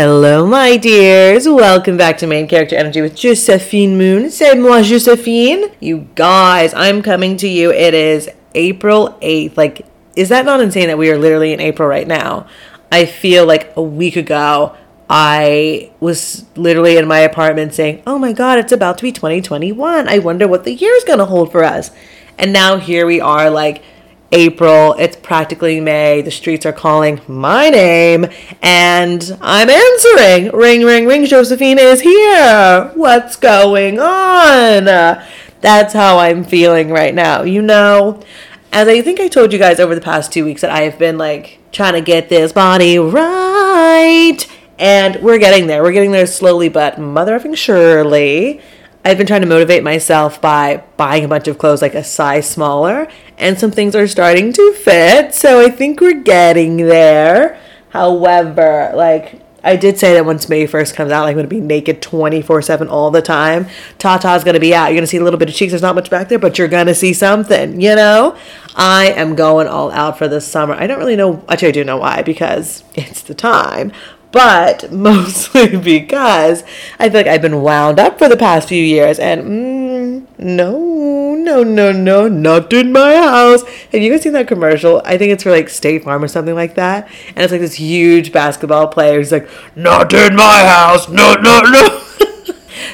Hello, my dears. Welcome back to Main Character Energy with Josephine Moon. C'est moi, Josephine. You guys, I'm coming to you. It is April 8th. Like, is that not insane that we are literally in April right now? I feel like a week ago, I was literally in my apartment saying, Oh my God, it's about to be 2021. I wonder what the year is going to hold for us. And now here we are, like, April. It's practically May. The streets are calling my name, and I'm answering. Ring, ring, ring. Josephine is here. What's going on? That's how I'm feeling right now. You know, as I think I told you guys over the past two weeks that I have been like trying to get this body right. And we're getting there. We're getting there slowly, but mother surely. I've been trying to motivate myself by buying a bunch of clothes like a size smaller, and some things are starting to fit. So I think we're getting there. However, like I did say that once May 1st comes out, like, I'm going to be naked 24 7 all the time. Tata's going to be out. You're going to see a little bit of cheeks. There's not much back there, but you're going to see something, you know? I am going all out for this summer. I don't really know. Actually, I do know why, because it's the time but mostly because I feel like I've been wound up for the past few years, and mm, no, no, no, no, not in my house. Have you guys seen that commercial? I think it's for like State Farm or something like that, and it's like this huge basketball player who's like, "Not in my house, no, no, no."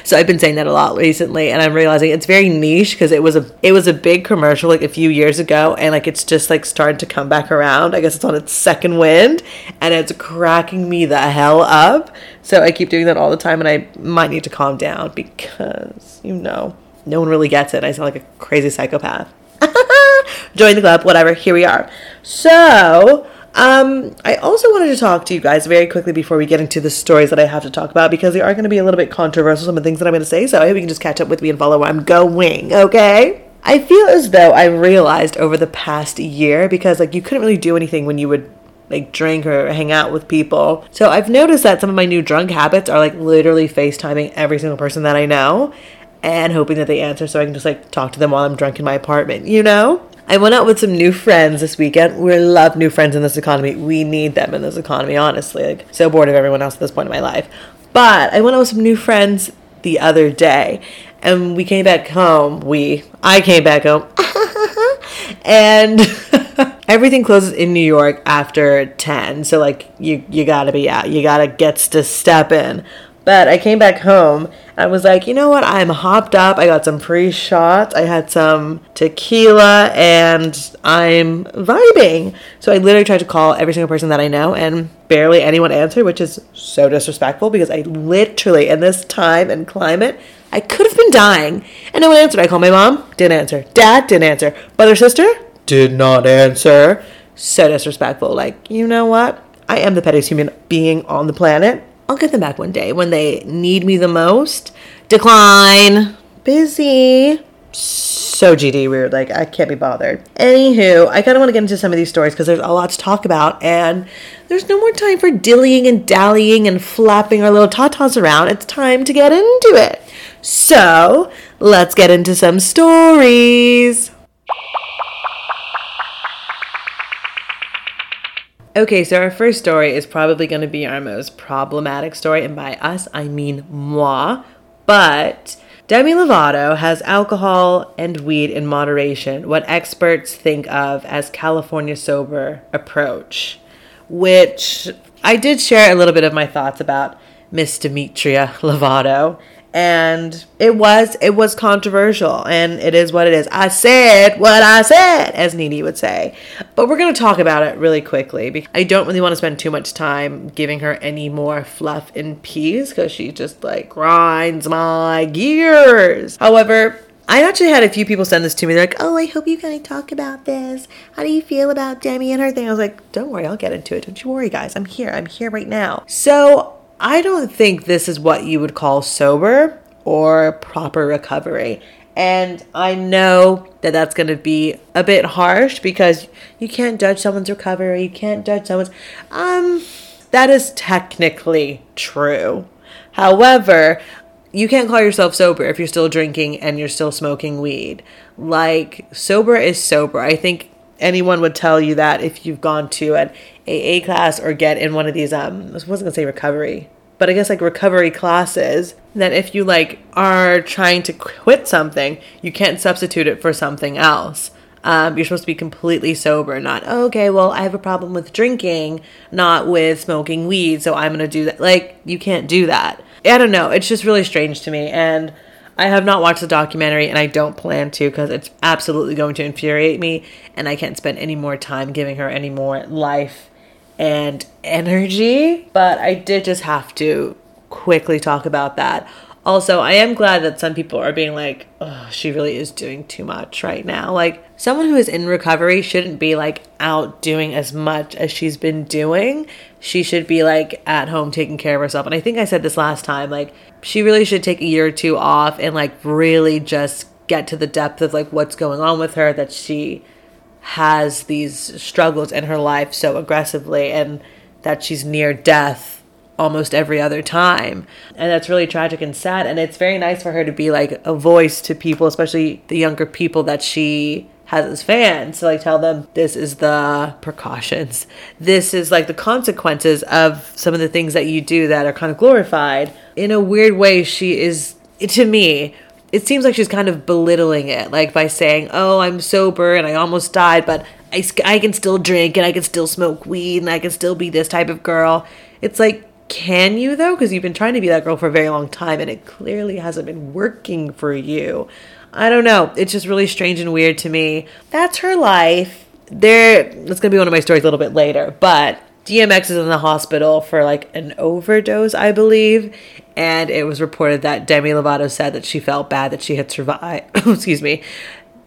So I've been saying that a lot recently, and I'm realizing it's very niche because it was a it was a big commercial like a few years ago, and like it's just like starting to come back around. I guess it's on its second wind, and it's cracking me the hell up. So I keep doing that all the time, and I might need to calm down because you know no one really gets it. I sound like a crazy psychopath. Join the club, whatever. Here we are. So um, I also wanted to talk to you guys very quickly before we get into the stories that I have to talk about because they are going to be a little bit controversial, some of the things that I'm going to say. So I hope you can just catch up with me and follow where I'm going, okay? I feel as though I realized over the past year because, like, you couldn't really do anything when you would like drink or hang out with people. So I've noticed that some of my new drunk habits are like literally FaceTiming every single person that I know and hoping that they answer so I can just like talk to them while I'm drunk in my apartment, you know? I went out with some new friends this weekend. We love new friends in this economy. We need them in this economy, honestly. Like, so bored of everyone else at this point in my life. But I went out with some new friends the other day, and we came back home. We, I came back home, and everything closes in New York after ten. So like, you you gotta be out. You gotta get to step in. But I came back home I was like, you know what? I'm hopped up. I got some free shots. I had some tequila and I'm vibing. So I literally tried to call every single person that I know and barely anyone answered, which is so disrespectful because I literally, in this time and climate, I could have been dying. And no one answered. I called my mom, didn't answer. Dad, didn't answer. Brother, sister, did not answer. So disrespectful. Like, you know what? I am the pettiest human being on the planet. I'll get them back one day when they need me the most. Decline. Busy. So GD weird. Like, I can't be bothered. Anywho, I kind of want to get into some of these stories because there's a lot to talk about, and there's no more time for dillying and dallying and flapping our little tatas around. It's time to get into it. So, let's get into some stories. Okay, so our first story is probably going to be our most problematic story, and by us, I mean moi. But Demi Lovato has alcohol and weed in moderation, what experts think of as California sober approach, which I did share a little bit of my thoughts about Miss Demetria Lovato and it was it was controversial and it is what it is i said what i said as nene would say but we're going to talk about it really quickly because i don't really want to spend too much time giving her any more fluff and peas because she just like grinds my gears however I actually had a few people send this to me. They're like, "Oh, I hope you kind of talk about this. How do you feel about Demi and her thing?" I was like, "Don't worry, I'll get into it. Don't you worry, guys. I'm here. I'm here right now." So I don't think this is what you would call sober or proper recovery. And I know that that's going to be a bit harsh because you can't judge someone's recovery. You can't judge someone's. Um, that is technically true. However, you can't call yourself sober if you're still drinking and you're still smoking weed. Like, sober is sober. I think anyone would tell you that if you've gone to an AA class or get in one of these um I wasn't gonna say recovery, but I guess like recovery classes, that if you like are trying to quit something, you can't substitute it for something else. Um, you're supposed to be completely sober, not okay. Well, I have a problem with drinking, not with smoking weed, so I'm gonna do that. Like you can't do that. I don't know. It's just really strange to me, and I have not watched the documentary, and I don't plan to because it's absolutely going to infuriate me, and I can't spend any more time giving her any more life and energy. But I did just have to quickly talk about that. Also, I am glad that some people are being like, oh, she really is doing too much right now. Like, someone who is in recovery shouldn't be like out doing as much as she's been doing. She should be like at home taking care of herself. And I think I said this last time, like, she really should take a year or two off and like really just get to the depth of like what's going on with her that she has these struggles in her life so aggressively and that she's near death almost every other time. And that's really tragic and sad. And it's very nice for her to be like a voice to people, especially the younger people that she has as fans to like tell them this is the precautions. This is like the consequences of some of the things that you do that are kind of glorified. In a weird way, she is to me it seems like she's kind of belittling it, like by saying, "Oh, I'm sober and I almost died, but I, I can still drink and I can still smoke weed and I can still be this type of girl." It's like, can you though? Because you've been trying to be that girl for a very long time and it clearly hasn't been working for you. I don't know. It's just really strange and weird to me. That's her life. There, that's gonna be one of my stories a little bit later, but DMX is in the hospital for like an overdose, I believe. And it was reported that Demi Lovato said that she felt bad that she had survived, excuse me,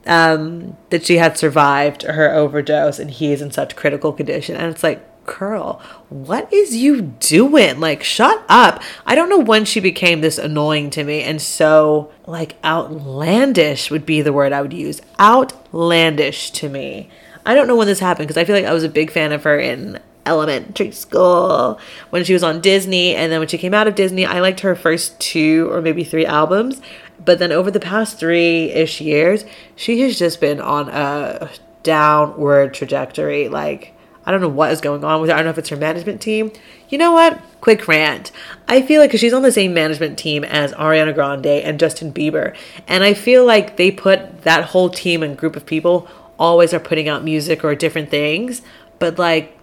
um, that she had survived her overdose and he is in such critical condition. And it's like, Curl, what is you doing? Like, shut up. I don't know when she became this annoying to me and so, like, outlandish would be the word I would use. Outlandish to me. I don't know when this happened because I feel like I was a big fan of her in elementary school when she was on Disney. And then when she came out of Disney, I liked her first two or maybe three albums. But then over the past three ish years, she has just been on a downward trajectory. Like, I don't know what is going on with her. I don't know if it's her management team. You know what? Quick rant. I feel like she's on the same management team as Ariana Grande and Justin Bieber. And I feel like they put that whole team and group of people always are putting out music or different things. But like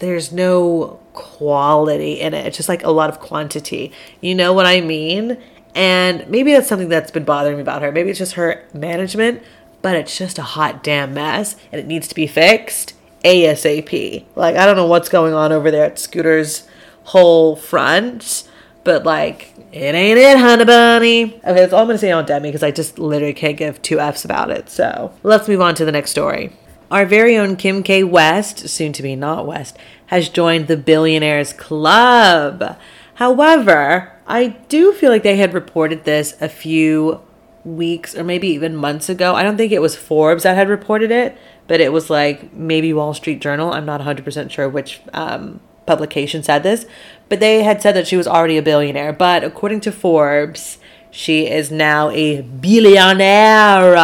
there's no quality in it. It's just like a lot of quantity. You know what I mean? And maybe that's something that's been bothering me about her. Maybe it's just her management, but it's just a hot damn mess and it needs to be fixed ASAP. Like, I don't know what's going on over there at Scooter's whole front, but like, it ain't it, honey bunny. Okay, that's all I'm gonna say on Demi because I just literally can't give two F's about it. So let's move on to the next story. Our very own Kim K. West, soon to be not West, has joined the Billionaires Club. However, I do feel like they had reported this a few weeks or maybe even months ago. I don't think it was Forbes that had reported it, but it was like maybe Wall Street Journal. I'm not 100% sure which um, publication said this, but they had said that she was already a billionaire. But according to Forbes, she is now a billionaire.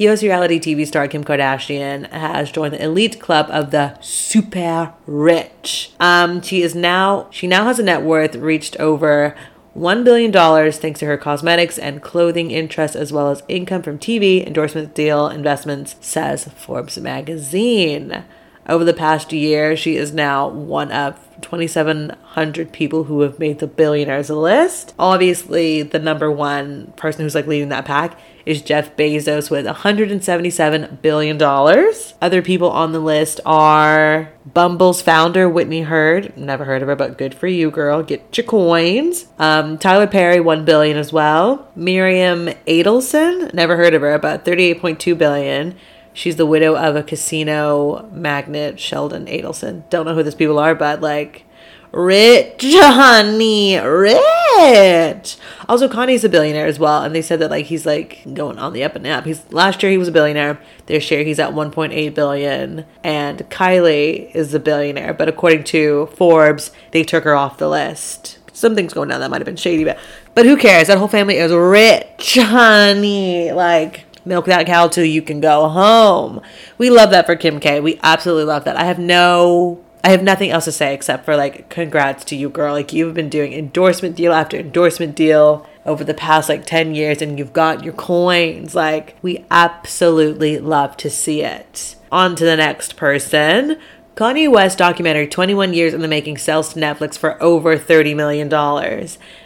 US reality TV star Kim Kardashian has joined the elite club of the super rich. Um, she is now she now has a net worth reached over $1 billion thanks to her cosmetics and clothing interests, as well as income from TV, endorsement deal, investments, says Forbes magazine. Over the past year, she is now one of 2,700 people who have made the billionaires list. Obviously, the number one person who's like leading that pack is Jeff Bezos with $177 billion. Other people on the list are Bumble's founder, Whitney Herd. Never heard of her, but good for you, girl. Get your coins. Um, Tyler Perry, 1 billion as well. Miriam Adelson, never heard of her, but $38.2 billion. She's the widow of a casino magnate, Sheldon Adelson. Don't know who these people are, but like, rich, honey, rich. Also, Kanye's a billionaire as well, and they said that like he's like going on the up and up. He's last year he was a billionaire. This year he's at 1.8 billion, and Kylie is a billionaire. But according to Forbes, they took her off the list. Something's going on that might have been shady, but but who cares? That whole family is rich, honey. Like milk that cow till you can go home. We love that for Kim K. We absolutely love that. I have no I have nothing else to say except for like congrats to you girl. Like you've been doing endorsement deal after endorsement deal over the past like 10 years and you've got your coins. Like we absolutely love to see it. On to the next person. Kanye West documentary 21 years in the making sells to Netflix for over $30 million.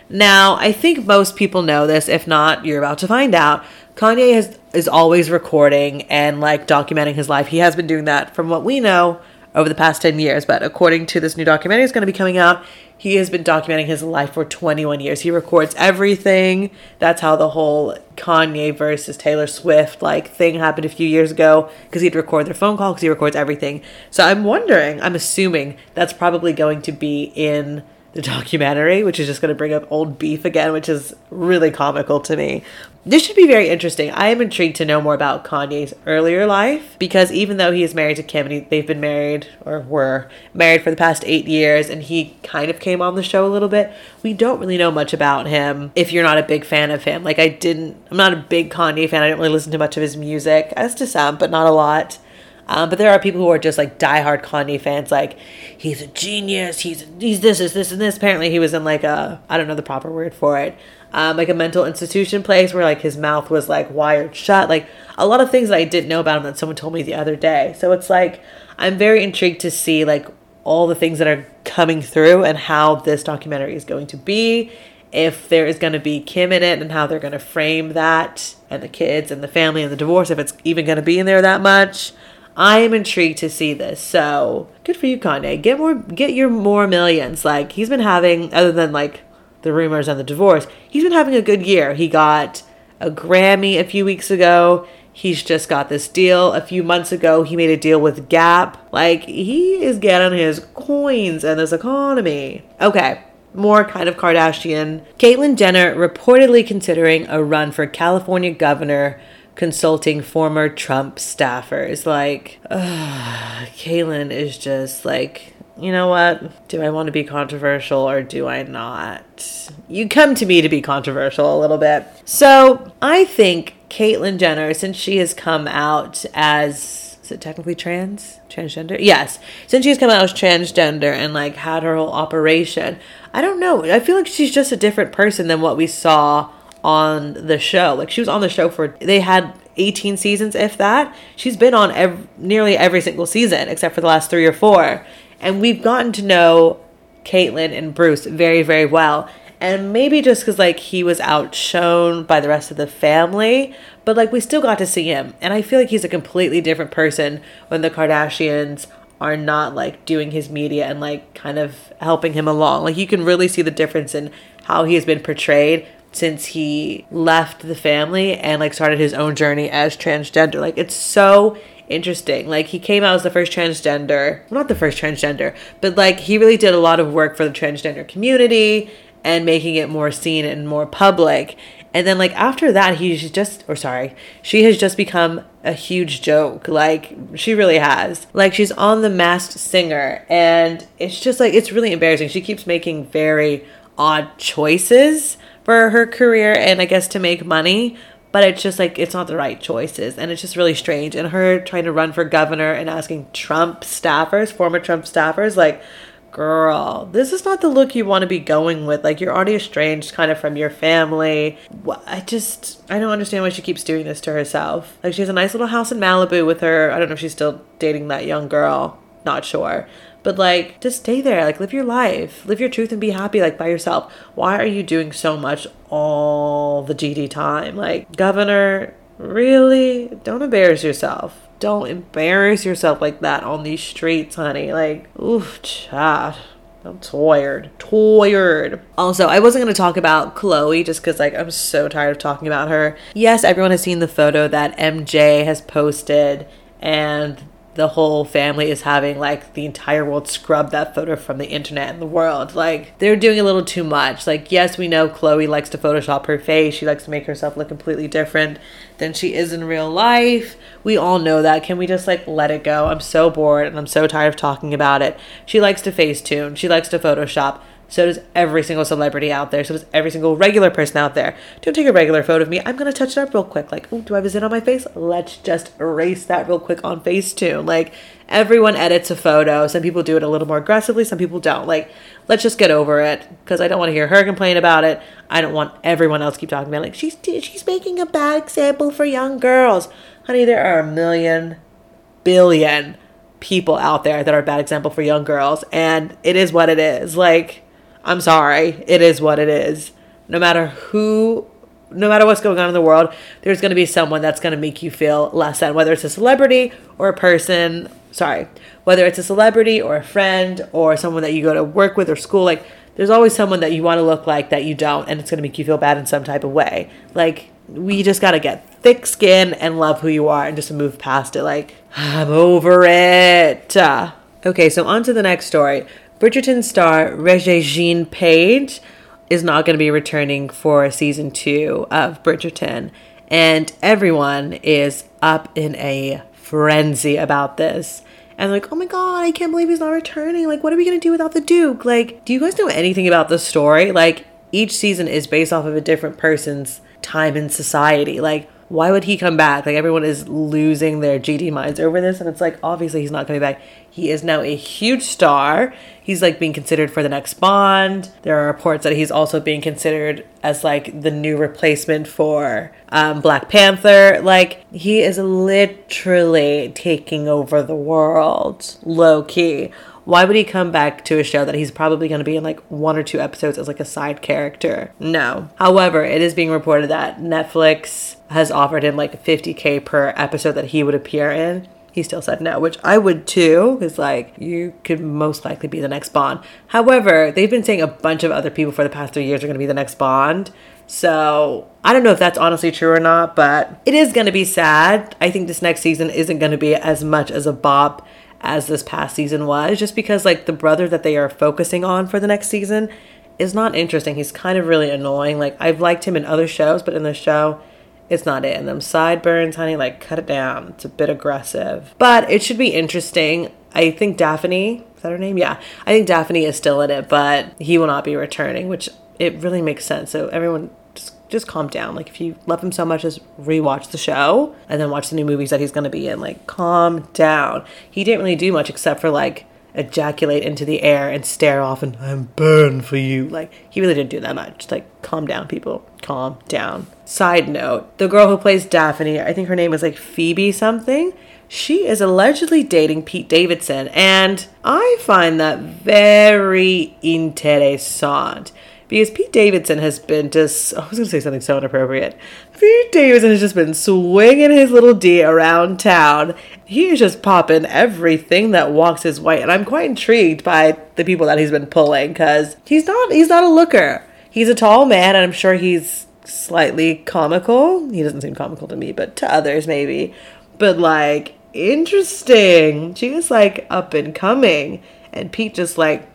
Now, I think most people know this. If not, you're about to find out. Kanye has, is always recording and like documenting his life. He has been doing that from what we know over the past 10 years. But according to this new documentary, it's going to be coming out. He has been documenting his life for 21 years. He records everything. That's how the whole Kanye versus Taylor Swift like thing happened a few years ago because he'd record their phone call because he records everything. So I'm wondering, I'm assuming that's probably going to be in the documentary, which is just going to bring up old beef again, which is really comical to me. This should be very interesting. I am intrigued to know more about Kanye's earlier life because even though he is married to Kim and he, they've been married or were married for the past eight years and he kind of came on the show a little bit, we don't really know much about him if you're not a big fan of him. Like, I didn't, I'm not a big Kanye fan. I didn't really listen to much of his music, as to some, but not a lot. Um, but there are people who are just like diehard Kanye fans, like he's a genius, he's he's this, is this, and this. Apparently, he was in like a I don't know the proper word for it, um, like a mental institution place where like his mouth was like wired shut, like a lot of things that I didn't know about him that someone told me the other day. So it's like I'm very intrigued to see like all the things that are coming through and how this documentary is going to be if there is going to be Kim in it and how they're going to frame that and the kids and the family and the divorce, if it's even going to be in there that much. I am intrigued to see this. So good for you, Kanye. Get more, get your more millions. Like he's been having, other than like the rumors and the divorce, he's been having a good year. He got a Grammy a few weeks ago. He's just got this deal. A few months ago, he made a deal with Gap. Like he is getting his coins in this economy. Okay. More kind of Kardashian. Caitlyn Jenner reportedly considering a run for California governor consulting former Trump staffers. Like, uh, Caitlyn is just like, you know what? Do I want to be controversial or do I not? You come to me to be controversial a little bit. So I think Caitlyn Jenner, since she has come out as is it technically trans transgender yes since she's come out as transgender and like had her whole operation i don't know i feel like she's just a different person than what we saw on the show. Like she was on the show for they had 18 seasons if that. She's been on ev- nearly every single season except for the last 3 or 4. And we've gotten to know Caitlyn and Bruce very very well. And maybe just cuz like he was outshone by the rest of the family, but like we still got to see him. And I feel like he's a completely different person when the Kardashians are not like doing his media and like kind of helping him along. Like you can really see the difference in how he has been portrayed since he left the family and like started his own journey as transgender. Like it's so interesting. Like he came out as the first transgender, not the first transgender, but like he really did a lot of work for the transgender community and making it more seen and more public. And then like after that he's just or sorry, she has just become a huge joke. Like she really has. Like she's on the masked singer and it's just like it's really embarrassing. She keeps making very odd choices for her career and I guess to make money, but it's just like it's not the right choices and it's just really strange. And her trying to run for governor and asking Trump staffers, former Trump staffers, like, girl, this is not the look you want to be going with. Like, you're already estranged kind of from your family. I just, I don't understand why she keeps doing this to herself. Like, she has a nice little house in Malibu with her. I don't know if she's still dating that young girl. Not sure. But like, just stay there. Like, live your life, live your truth, and be happy. Like by yourself. Why are you doing so much all the GD time? Like, governor, really? Don't embarrass yourself. Don't embarrass yourself like that on these streets, honey. Like, oof, chat. I'm tired. Tired. Also, I wasn't going to talk about Khloé just because, like, I'm so tired of talking about her. Yes, everyone has seen the photo that MJ has posted, and the whole family is having like the entire world scrub that photo from the internet and the world. Like they're doing a little too much. Like yes, we know Khloé likes to photoshop her face. She likes to make herself look completely different than she is in real life. We all know that. Can we just like let it go? I'm so bored and I'm so tired of talking about it. She likes to face tune. She likes to photoshop. So does every single celebrity out there. So does every single regular person out there. Don't take a regular photo of me. I'm to touch it up real quick. Like, oh, do I have a zit on my face? Let's just erase that real quick on Facetune. Like, everyone edits a photo. Some people do it a little more aggressively. Some people don't. Like, let's just get over it because I don't want to hear her complain about it. I don't want everyone else keep talking about it. like she's she's making a bad example for young girls. Honey, there are a million billion people out there that are a bad example for young girls and it is what it is. Like I'm sorry, it is what it is. No matter who, no matter what's going on in the world, there's going to be someone that's going to make you feel less than, whether it's a celebrity or a person. Sorry, whether it's a celebrity or a friend or someone that you go to work with or school. Like, there's always someone that you want to look like that you don't, and it's going to make you feel bad in some type of way. Like, we just got to get thick skin and love who you are and just move past it. Like, I'm over it. Okay, so on to the next story. Bridgerton star Regé-Jean Page is not going to be returning for season two of Bridgerton. And everyone is up in a frenzy about this. And like, oh my god, I can't believe he's not returning. Like, what are we gonna do without the Duke? Like, do you guys know anything about the story? Like, each season is based off of a different person's time in society. Like, why would he come back? Like everyone is losing their GD minds over this, and it's like obviously he's not coming back. He is now a huge star. He's like being considered for the next Bond. There are reports that he's also being considered as like the new replacement for um, Black Panther. Like he is literally taking over the world, low key why would he come back to a show that he's probably going to be in like one or two episodes as like a side character? No. However, it is being reported that Netflix has offered him like 50k per episode that he would appear in. He still said no, which I would too, because like you could most likely be the next Bond. However, they've been saying a bunch of other people for the past three years are going to be the next Bond. So I don't know if that's honestly true or not, but it is going to be sad. I think this next season isn't going to be as much as a bop as this past season was, just because like the brother that they are focusing on for the next season is not interesting. He's kind of really annoying. Like I've liked him in other shows, but in this show, it's not it. And them sideburns, honey, like cut it down. It's a bit aggressive. But it should be interesting. I think Daphne, is that her name? Yeah. I think Daphne is still in it, but he will not be returning, which it really makes sense. So everyone just calm down. Like if you love him so much, just rewatch the show and then watch the new movies that he's to be in. Like calm down. He didn't really do much except for like ejaculate into the air and stare off and I'm burned for you. Like he really didn't do that much. Like calm down, people. Calm down. Side note: the girl who plays Daphne, I think her name is like Phoebe something. She is allegedly dating Pete Davidson, and I find that very interessant because Pete Davidson has been just, oh, I was going to say something so inappropriate. Pete Davidson has just been swinging his little D around town. He is just popping everything that walks his way. And I'm quite intrigued by the people that he's been pulling because he's not, he's not a looker. He's a tall man and I'm sure he's slightly comical. He doesn't seem comical to me, but to others maybe. But like, interesting. She was like up and coming. And Pete just like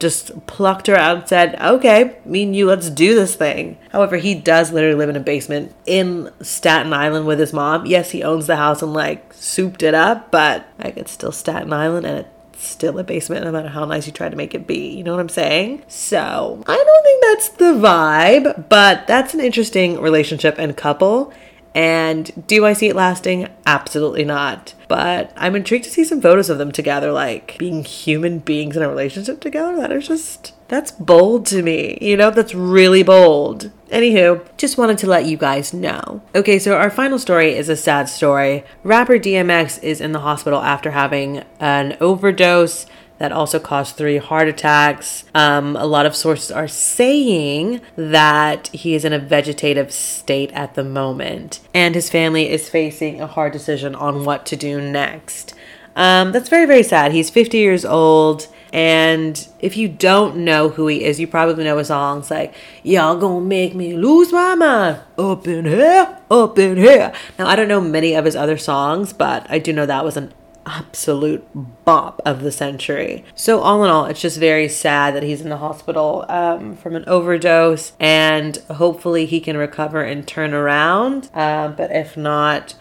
just plucked her out and said, okay, me and you, let's do this thing. However, he does literally live in a basement in Staten Island with his mom. Yes, he owns the house and like souped it up, but like it's still Staten Island and it's still a basement no matter how nice you try to make it be. You know what I'm saying? So I don't think that's the vibe, but that's an interesting relationship and couple. And do I see it lasting? Absolutely not. But I'm intrigued to see some photos of them together, like being human beings in a relationship together. That is just, that's bold to me. You know, that's really bold. Anywho, just wanted to let you guys know. Okay, so our final story is a sad story. Rapper DMX is in the hospital after having an overdose that also caused three heart attacks. Um, a lot of sources are saying that he is in a vegetative state at the moment, and his family is facing a hard decision on what to do next. Um, that's very, very sad. He's 50 years old. And if you don't know who he is, you probably know his songs like Y'all Gonna Make Me Lose My Mind Up in Here, Up in Here. Now, I don't know many of his other songs, but I do know that was an absolute bop of the century. So, all in all, it's just very sad that he's in the hospital um, from an overdose, and hopefully he can recover and turn around. Uh, but if not,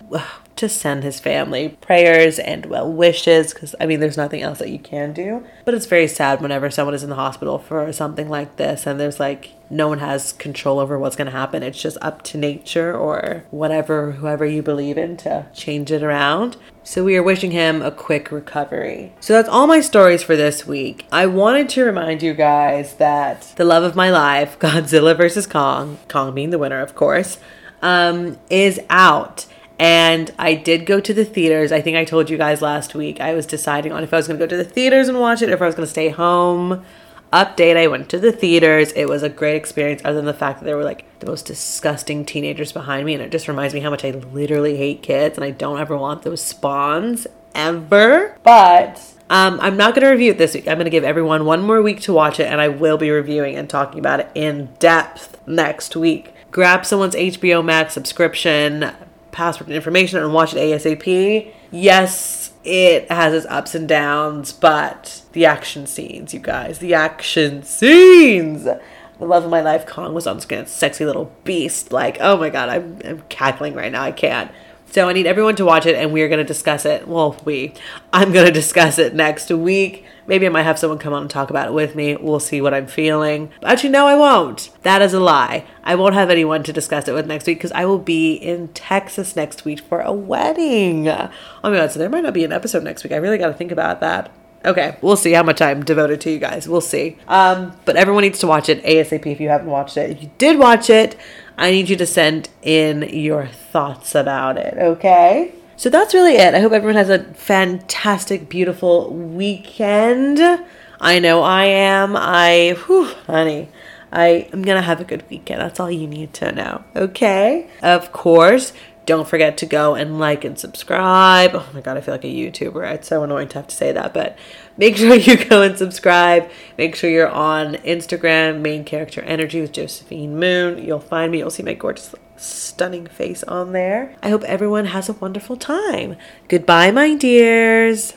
to send his family prayers and well wishes because I mean, there's nothing else that you can do. But it's very sad whenever someone is in the hospital for something like this and there's like no one has control over what's going to happen. It's just up to nature or whatever, whoever you believe in to change it around. So we are wishing him a quick recovery. So that's all my stories for this week. I wanted to remind you guys that the love of my life, Godzilla vs. Kong, Kong being the winner, of course, um, is out. And I did go to the theaters. I think I told you guys last week. I was deciding on if I was going to go to the theaters and watch it or if I was going to stay home. Update i went to the theaters. It was a great experience other than the fact that there were like the most disgusting teenagers behind me and it just reminds me how much i literally hate kids and i don't ever want those spawns ever. But um, i'm not going to review it this week. I'm going to give everyone one more week to watch it and i will be reviewing and talking about it in depth next week. Grab someone's hbo max subscription password information and watch it asap yes it has its ups and downs, but the action scenes, you guys, the action scenes. The love of my life, Kong was on screen, sexy little beast. Like, oh my god, I'm, I'm cackling right now. I can't. So I need everyone to watch it, and we're gonna discuss it. Well, we, I'm gonna discuss it next week. Maybe I might have someone come on and talk about it with me. We'll see what I'm feeling. Actually, no, I won't. That is a lie. I won't have anyone to discuss it with next week because I will be in Texas next week for a wedding. Oh my god, so there might not be an episode next week. I really got to think about that. Okay, we'll see how much I'm devoted to you guys. We'll see. Um, but everyone needs to watch it ASAP if you haven't watched it. If you did watch it, I need you to send in your thoughts about it, okay? So that's really it. I hope everyone has a fantastic, beautiful weekend. I know I am. I, whew, honey, I am gonna have a good weekend. That's all you need to know. Okay? Of course, don't forget to go and like and subscribe. Oh my god, I feel like a YouTuber. It's so annoying to have to say that, but make sure you go and subscribe. Make sure you're on Instagram, main character energy with Josephine Moon. You'll find me. You'll see my gorgeous stunning face on there. I hope everyone has a wonderful time. Goodbye, my dears.